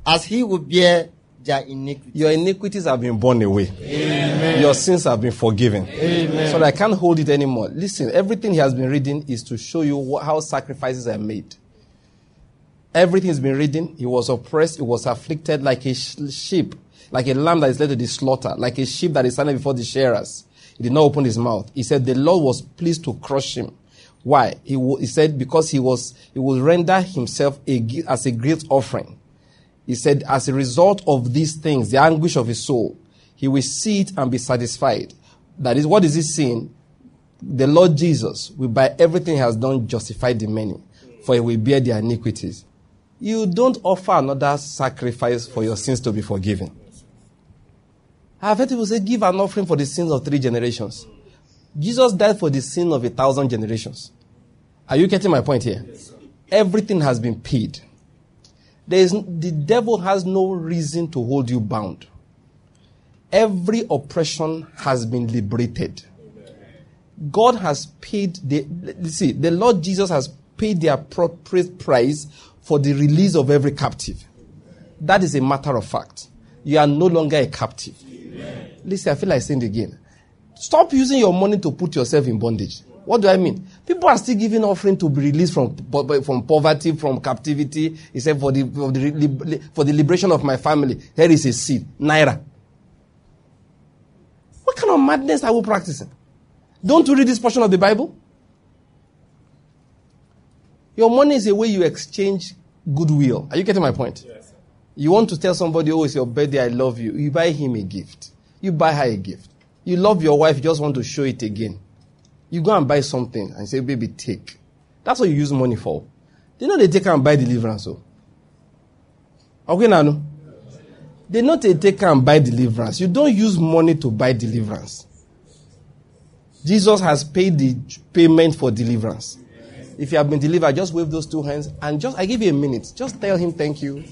as he will bear their iniquity. Your iniquities have been borne away. Amen. Your sins have been forgiven. Amen. So that I can't hold it anymore. Listen, everything he has been reading is to show you what, how sacrifices are made. Everything he's been reading, he was oppressed, he was afflicted like a sh- sheep, like a lamb that is led to the slaughter, like a sheep that is standing before the shearers. He did not open his mouth. He said the Lord was pleased to crush him. Why? He, wa- he said because he was he will render himself a, as a great offering. He said, as a result of these things, the anguish of his soul, he will see it and be satisfied. That is, what is he saying? The Lord Jesus will, by everything he has done, justify the many, for he will bear their iniquities. You don't offer another sacrifice for your sins to be forgiven. I've heard people say, give an offering for the sins of three generations. Jesus died for the sin of a thousand generations. Are you getting my point here? Everything has been paid. There is, the devil has no reason to hold you bound. Every oppression has been liberated. God has paid the, see, the Lord Jesus has paid the appropriate price for the release of every captive. That is a matter of fact. You are no longer a captive. Listen, I feel like saying it again. Stop using your money to put yourself in bondage. What do I mean? People are still giving offering to be released from, from poverty, from captivity. He said, for the, for the, for the liberation of my family, here is a seed. Naira. What kind of madness are we practicing? Don't you read this portion of the Bible? Your money is a way you exchange goodwill. Are you getting my point? Yes. You want to tell somebody, oh, it's your birthday, I love you. You buy him a gift. You buy her a gift. You love your wife, you just want to show it again. You go and buy something and say, baby, take. That's what you use money for. They know they take and buy deliverance. So. Okay, now. They know they take and buy deliverance. You don't use money to buy deliverance. Jesus has paid the payment for deliverance. If you have been delivered, just wave those two hands and just, I give you a minute. Just tell him thank you.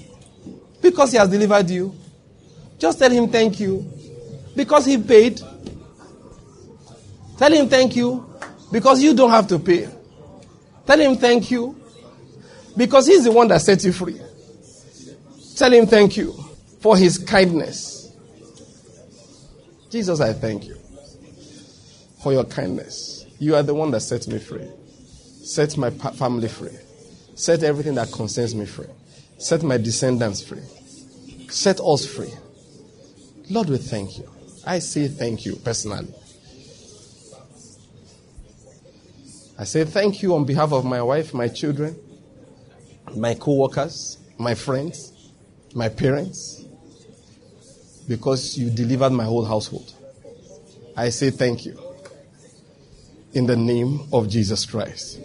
Because he has delivered you. Just tell him thank you. Because he paid. Tell him thank you. Because you don't have to pay. Tell him thank you. Because he's the one that set you free. Tell him thank you for his kindness. Jesus, I thank you for your kindness. You are the one that set me free. Set my family free. Set everything that concerns me free. Set my descendants free. Set us free. Lord, we thank you. I say thank you personally. I say thank you on behalf of my wife, my children, my co workers, my friends, my parents, because you delivered my whole household. I say thank you in the name of Jesus Christ.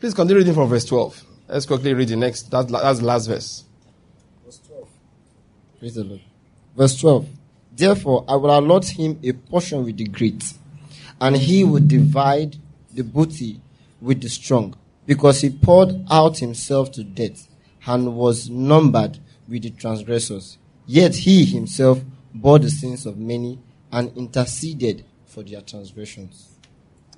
Please continue reading from verse 12. Let's quickly read the next. That's, the last verse. Verse 12. Praise the Lord. Verse 12. Therefore, I will allot him a portion with the great, and he will divide the booty with the strong, because he poured out himself to death and was numbered with the transgressors. Yet he himself bore the sins of many and interceded for their transgressions.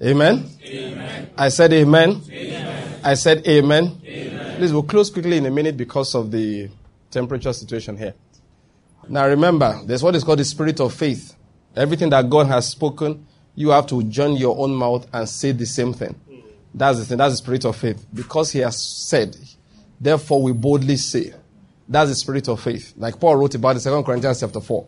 Amen? amen. I said amen. amen. I said amen. amen. Please, we'll close quickly in a minute because of the temperature situation here. Now remember, there's what is called the spirit of faith. Everything that God has spoken, you have to join your own mouth and say the same thing. That's the thing. That's the spirit of faith. Because he has said, therefore we boldly say. That's the spirit of faith. Like Paul wrote about in 2 Corinthians chapter 4.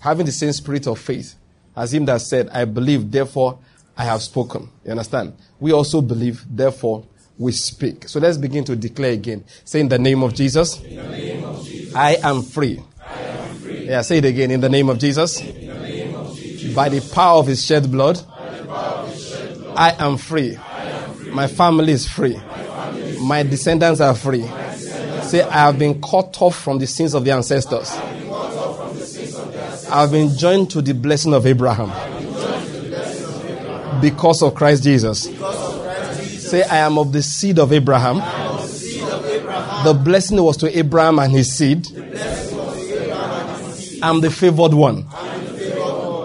Having the same spirit of faith as him that said, I believe, therefore I have spoken. You understand? We also believe, therefore we speak. So let's begin to declare again. Say in the name of Jesus, name of Jesus I, am free. I am free. Yeah, say it again. In the name of Jesus, name of Jesus by the power of his shed blood, shed blood I, am free. I am free. My family is free. My, descendants are free. Say, I have been cut off from the sins of the ancestors. I have been joined to the blessing of Abraham because of Christ Jesus. Say, I am of the seed of Abraham. The blessing was to Abraham and his seed. I'm the favored one.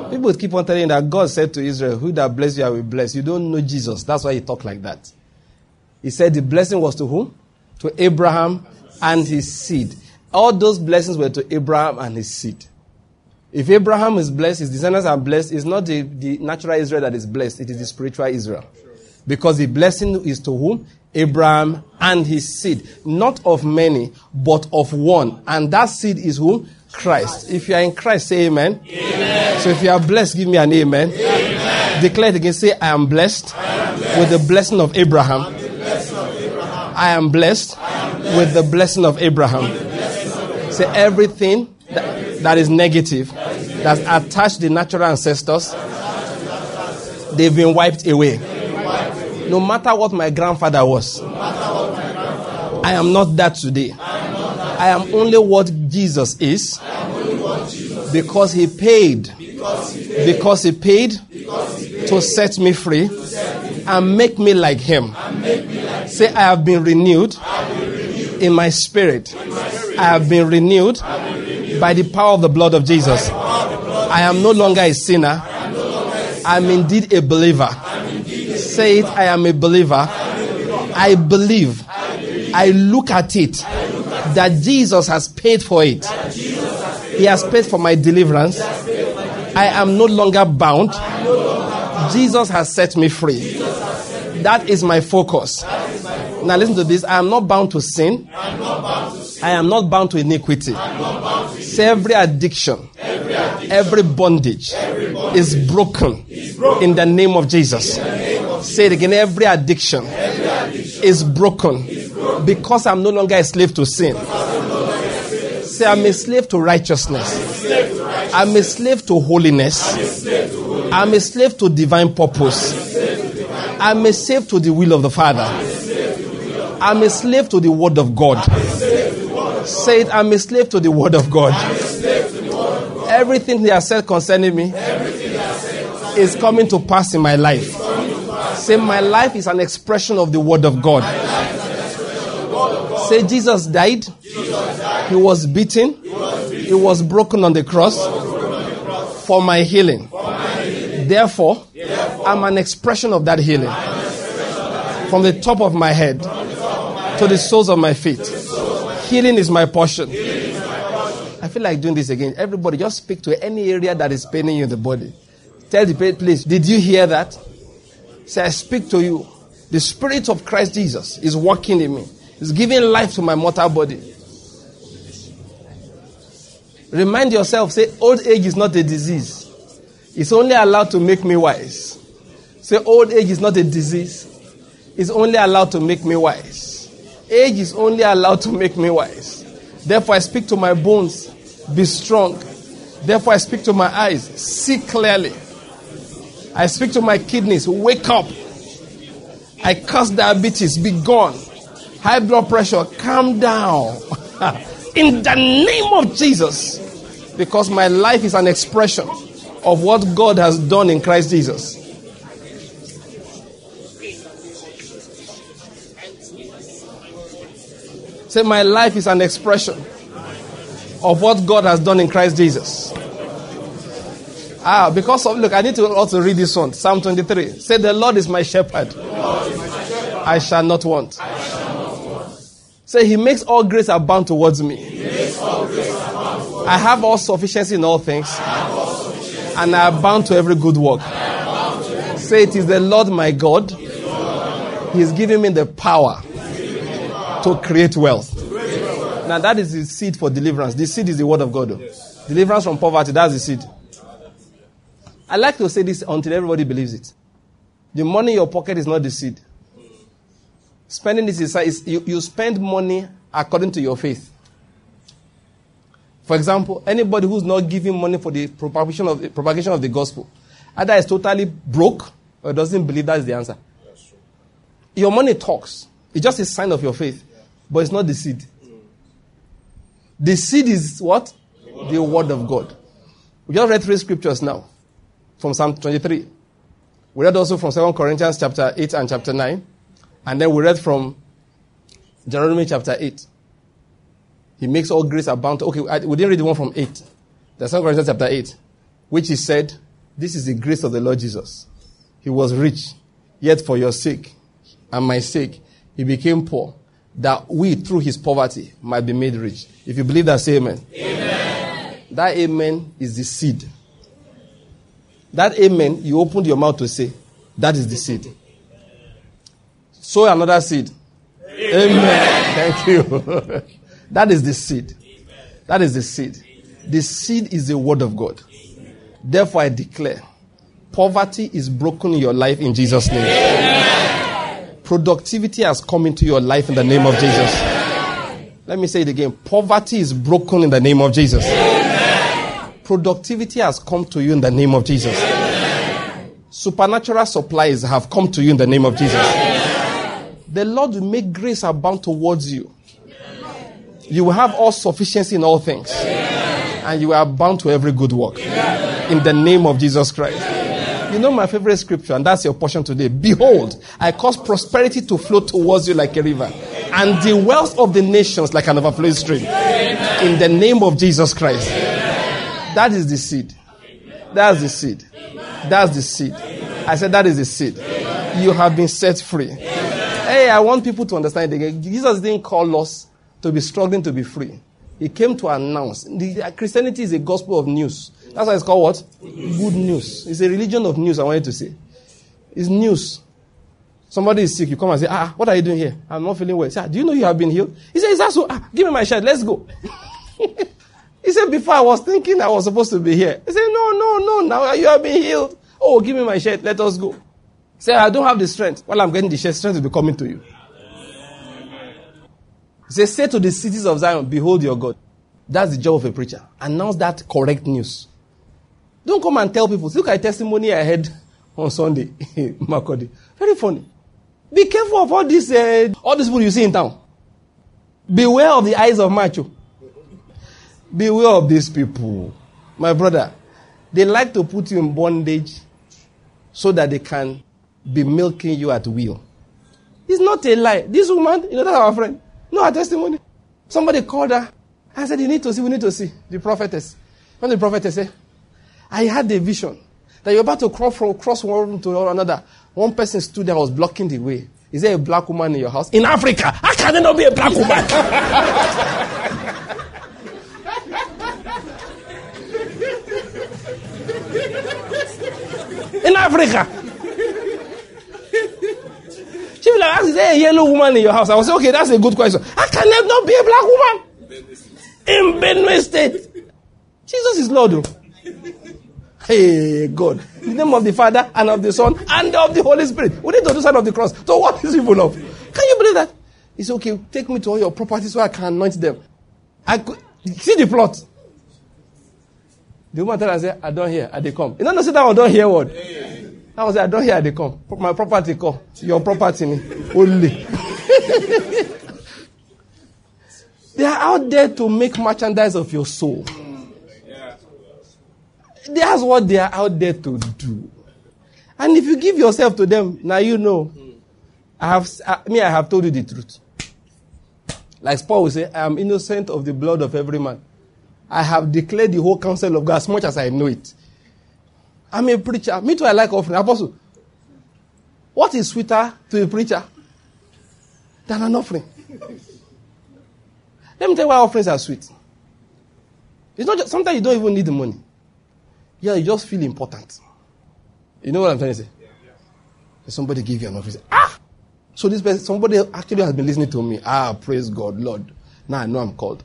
People keep on telling that God said to Israel, Who that bless you, I will bless. You don't know Jesus. That's why he talk like that. He said the blessing was to whom? To Abraham and his seed. All those blessings were to Abraham and his seed. If Abraham is blessed, his descendants are blessed, it's not the, the natural Israel that is blessed, it is the spiritual Israel. Because the blessing is to whom? Abraham and his seed. Not of many, but of one. And that seed is whom? Christ. If you are in Christ, say amen. amen. So if you are blessed, give me an amen. amen. Declare it again. Say, I am blessed, I am blessed with the blessing of Abraham. blessing of Abraham. I am blessed, with the blessing of Abraham. Say everything that, is negative, that's attached the natural ancestors, they've been wiped away. No matter what my grandfather was, I am not that today. I am only what Jesus is because he paid. Because he paid to set me free and make me like him. Say, I have been renewed in my spirit. I have been renewed by the power of the blood of Jesus. I am no longer a sinner. I am indeed a believer. Say it, I am a believer. I believe. I look at it that Jesus has paid for it. He has paid for my deliverance. I am no longer bound. Jesus has set me free. That is my focus. Now listen to this. I am not bound to sin. I am not bound to iniquity. Say every addiction, every bondage is broken in the name of Jesus. Say it again. Every addiction is broken because I'm no longer a slave to sin. Say, I'm a slave to righteousness. I'm a slave to holiness. I'm a slave to divine purpose. I'm a slave to the will of the Father. I'm a slave to the word of God. Say it, I'm a slave to the word of God. Everything he has said concerning me is coming to pass in my life. Say, my life is an expression of the word of God. Say, Jesus died. He was beaten. He was broken on the cross for my healing. Therefore, I'm an expression of that healing. From the top of my head to the soles of my feet. Healing is my portion. I feel like doing this again. Everybody, just speak to any area that is paining you in the body. Tell the place, did you hear that? Say, I speak to you. The Spirit of Christ Jesus is working in me. It's giving life to my mortal body. Remind yourself, say, old age is not a disease. It's only allowed to make me wise. Say, old age is not a disease. It's only allowed to make me wise. Age is only allowed to make me wise. Therefore, I speak to my bones, be strong. Therefore, I speak to my eyes, see clearly. I speak to my kidneys, wake up. I curse diabetes, be gone. High blood pressure, calm down. In the name of Jesus. Because my life is an expression of what God has done in Christ Jesus. Say, my life is an expression of what God has done in Christ Jesus. Ah, because of, look, I need to also read this one. Psalm 23. Say, the Lord is my shepherd. I shall not want. Say, he makes all grace abound towards me. I have all sufficiency in all things. And I abound to every good work. Say, it is the Lord my God. He is giving me the power to create wealth. Now, that is the seed for deliverance. The seed is the word of God. Though. Deliverance from poverty, that's the seed. I like to say this until everybody believes it. The money in your pocket is not the seed. Spending this is, is you, you spend money according to your faith. For example, anybody who's not giving money for the propagation of the, propagation of the gospel, either is totally broke or doesn't believe that is the answer. Your money talks. It's just a sign of your faith, but it's not the seed. The seed is what? The word of God. We just read three scriptures now from Psalm 23. We read also from 2 Corinthians chapter 8 and chapter 9. And then we read from Deuteronomy chapter 8. He makes all grace abound. Okay, we didn't read the one from 8. The 2 Corinthians chapter 8, which he said, This is the grace of the Lord Jesus. He was rich, yet for your sake and my sake, he became poor, that we, through his poverty, might be made rich. If you believe that, say amen. Amen. That amen is the seed. That amen, you opened your mouth to say, that is the seed. Sow another seed. Amen. amen. Thank you. that is the seed. That is the seed. The seed is the word of God. Therefore, I declare poverty is broken in your life in Jesus' name. Amen. Productivity has come into your life in the name of Jesus. Let me say it again. Poverty is broken in the name of Jesus. Productivity has come to you in the name of Jesus. Supernatural supplies have come to you in the name of Jesus. The Lord will make grace abound towards you. You will have all sufficiency in all things. And you are bound to every good work. In the name of Jesus Christ. You know my favorite scripture, and that's your portion today. Behold, I cause prosperity to flow towards you like a river, and the wealth of the nations like an overflowing stream. In the name of Jesus Christ. That is the seed. That's the seed. That's the seed. I said that is the seed. You have been set free. Hey, I want people to understand it again. Jesus didn't call us to be struggling to be free. He came to announce. The, Christianity is a gospel of news. That's why it's called what? Good news. It's a religion of news, I wanted to say. It's news. Somebody is sick, you come and say, ah, what are you doing here? I'm not feeling well. Say, ah, do you know you have been healed? He said, is that so? Ah, give me my shirt, let's go. he said, before I was thinking I was supposed to be here. He said, no, no, no, now you have been healed. Oh, give me my shirt, let us go. Said, I don't have the strength. While I'm getting the shirt, strength will be coming to you. Said, say to the cities of Zion, behold your God. That's the job of a preacher. Announce that correct news. Don't come and tell people. Look at testimony I had on Sunday. Makodi. Very funny. Be careful of all these, uh, all these people you see in town. Beware of the eyes of macho. Beware of these people. My brother, they like to put you in bondage so that they can be milking you at will. It's not a lie. This woman, you know, that's our friend. No, her testimony. Somebody called her and said, You need to see, we need to see the prophetess. When the prophetess said, I had a vision that you're about to cross from cross one room to another. One person stood there was blocking the way. Is there a black woman in your house? In Africa. How can there not be a black woman? in Africa. She is there a yellow woman in your house? I will say, okay, that's a good question. How can there not be a black woman? In Benue State. Jesus is Lord. Oh. Hey, God. In the name of the Father and of the Son and of the Holy Spirit. We need to do sign of the cross. So what is evil of? Can you believe that? It's okay. Take me to all your properties so I can anoint them. I could, see the plot. The woman tell us, I don't hear, I they come. You know, no say that I don't hear what? I was I don't hear, they come. My property come. Your property me. Only. they are out there to make merchandise of your soul. That's what they are out there to do. And if you give yourself to them, now you know. I have, I, me, I have told you the truth. Like Paul will say, I am innocent of the blood of every man. I have declared the whole counsel of God as much as I know it. I'm a preacher. Me too, I like offering. Apostle, what is sweeter to a preacher than an offering? Let me tell you why offerings are sweet. It's not just, sometimes you don't even need the money. Yeah, you just feel important. You know what I'm trying to say? Yeah, yeah. Somebody give you an offering. Ah! So this person, somebody actually has been listening to me. Ah, praise God, Lord. Now I know I'm called.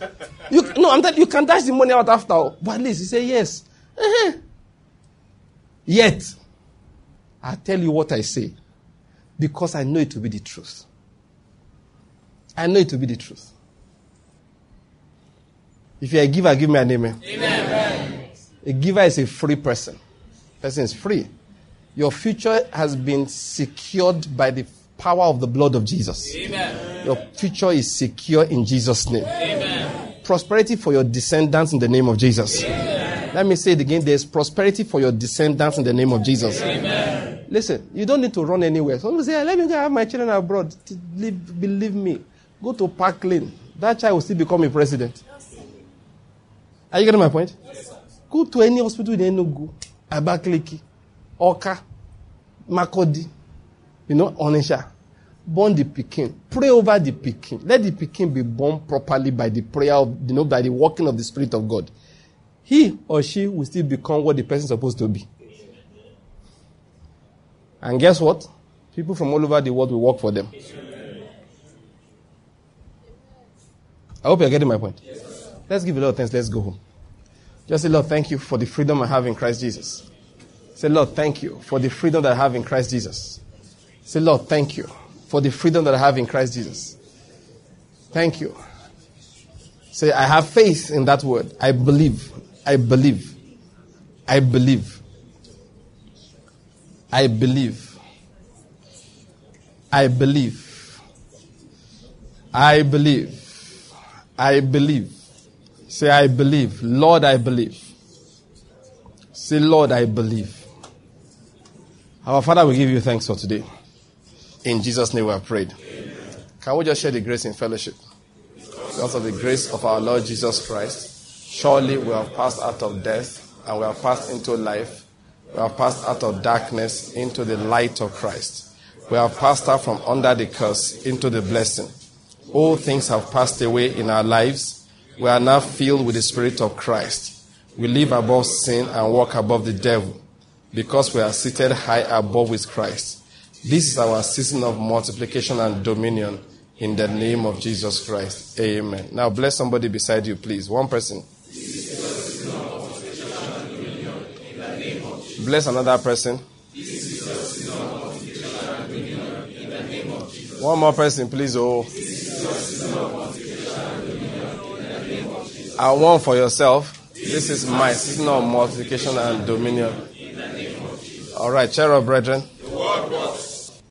you, no, I'm telling you, can dash the money out after. But at least he say yes. Uh-huh. Yet, I tell you what I say because I know it to be the truth. I know it to be the truth. If you're a giver, give me an amen. Amen. A giver is a free person. Person is free. Your future has been secured by the power of the blood of Jesus. Amen. Your future is secure in Jesus' name. Amen. Prosperity for your descendants in the name of Jesus. Amen. Let me say it again. There's prosperity for your descendants in the name of Jesus. Amen. Listen, you don't need to run anywhere. Someone say, let me go have my children abroad. Believe me. Go to Park Lane. That child will still become a president. Are you getting my point? Yes, Go to any hospital in Enugu, Abakaliki, Awka, Makurdi, you know, Onitsha. Born the pikin. Pray over the pikin. Let the pikin be born properly by the prayer of, you know, by the working of the Spirit of God. He or she will still become what the person is supposed to be. And guess what? People from all over the world will work for them. I hope you're getting my point. Let's give a lot of thanks. Let's go home. Just say, Lord, thank you for the freedom I have in Christ Jesus. Say, Lord, thank you for the freedom that I have in Christ Jesus. Say, Lord, thank you for the freedom that I have in Christ Jesus. Thank you. Say, I have faith in that word. I believe. I believe. I believe. I believe. I believe. I believe. I believe. Say, I believe. Lord, I believe. Say, Lord, I believe. Our Father, we give you thanks for today. In Jesus' name we have prayed. Amen. Can we just share the grace in fellowship? Because of the grace of our Lord Jesus Christ, surely we have passed out of death and we have passed into life. We have passed out of darkness into the light of Christ. We have passed out from under the curse into the blessing. All things have passed away in our lives we are now filled with the Spirit of Christ. We live above sin and walk above the devil because we are seated high above with Christ. This is our season of multiplication and dominion in the name of Jesus Christ. Amen. Now bless somebody beside you, please. One person. Bless another person. One more person, please. Oh. I one for yourself. This is my season of multiplication and dominion. All right, cheer up, brethren.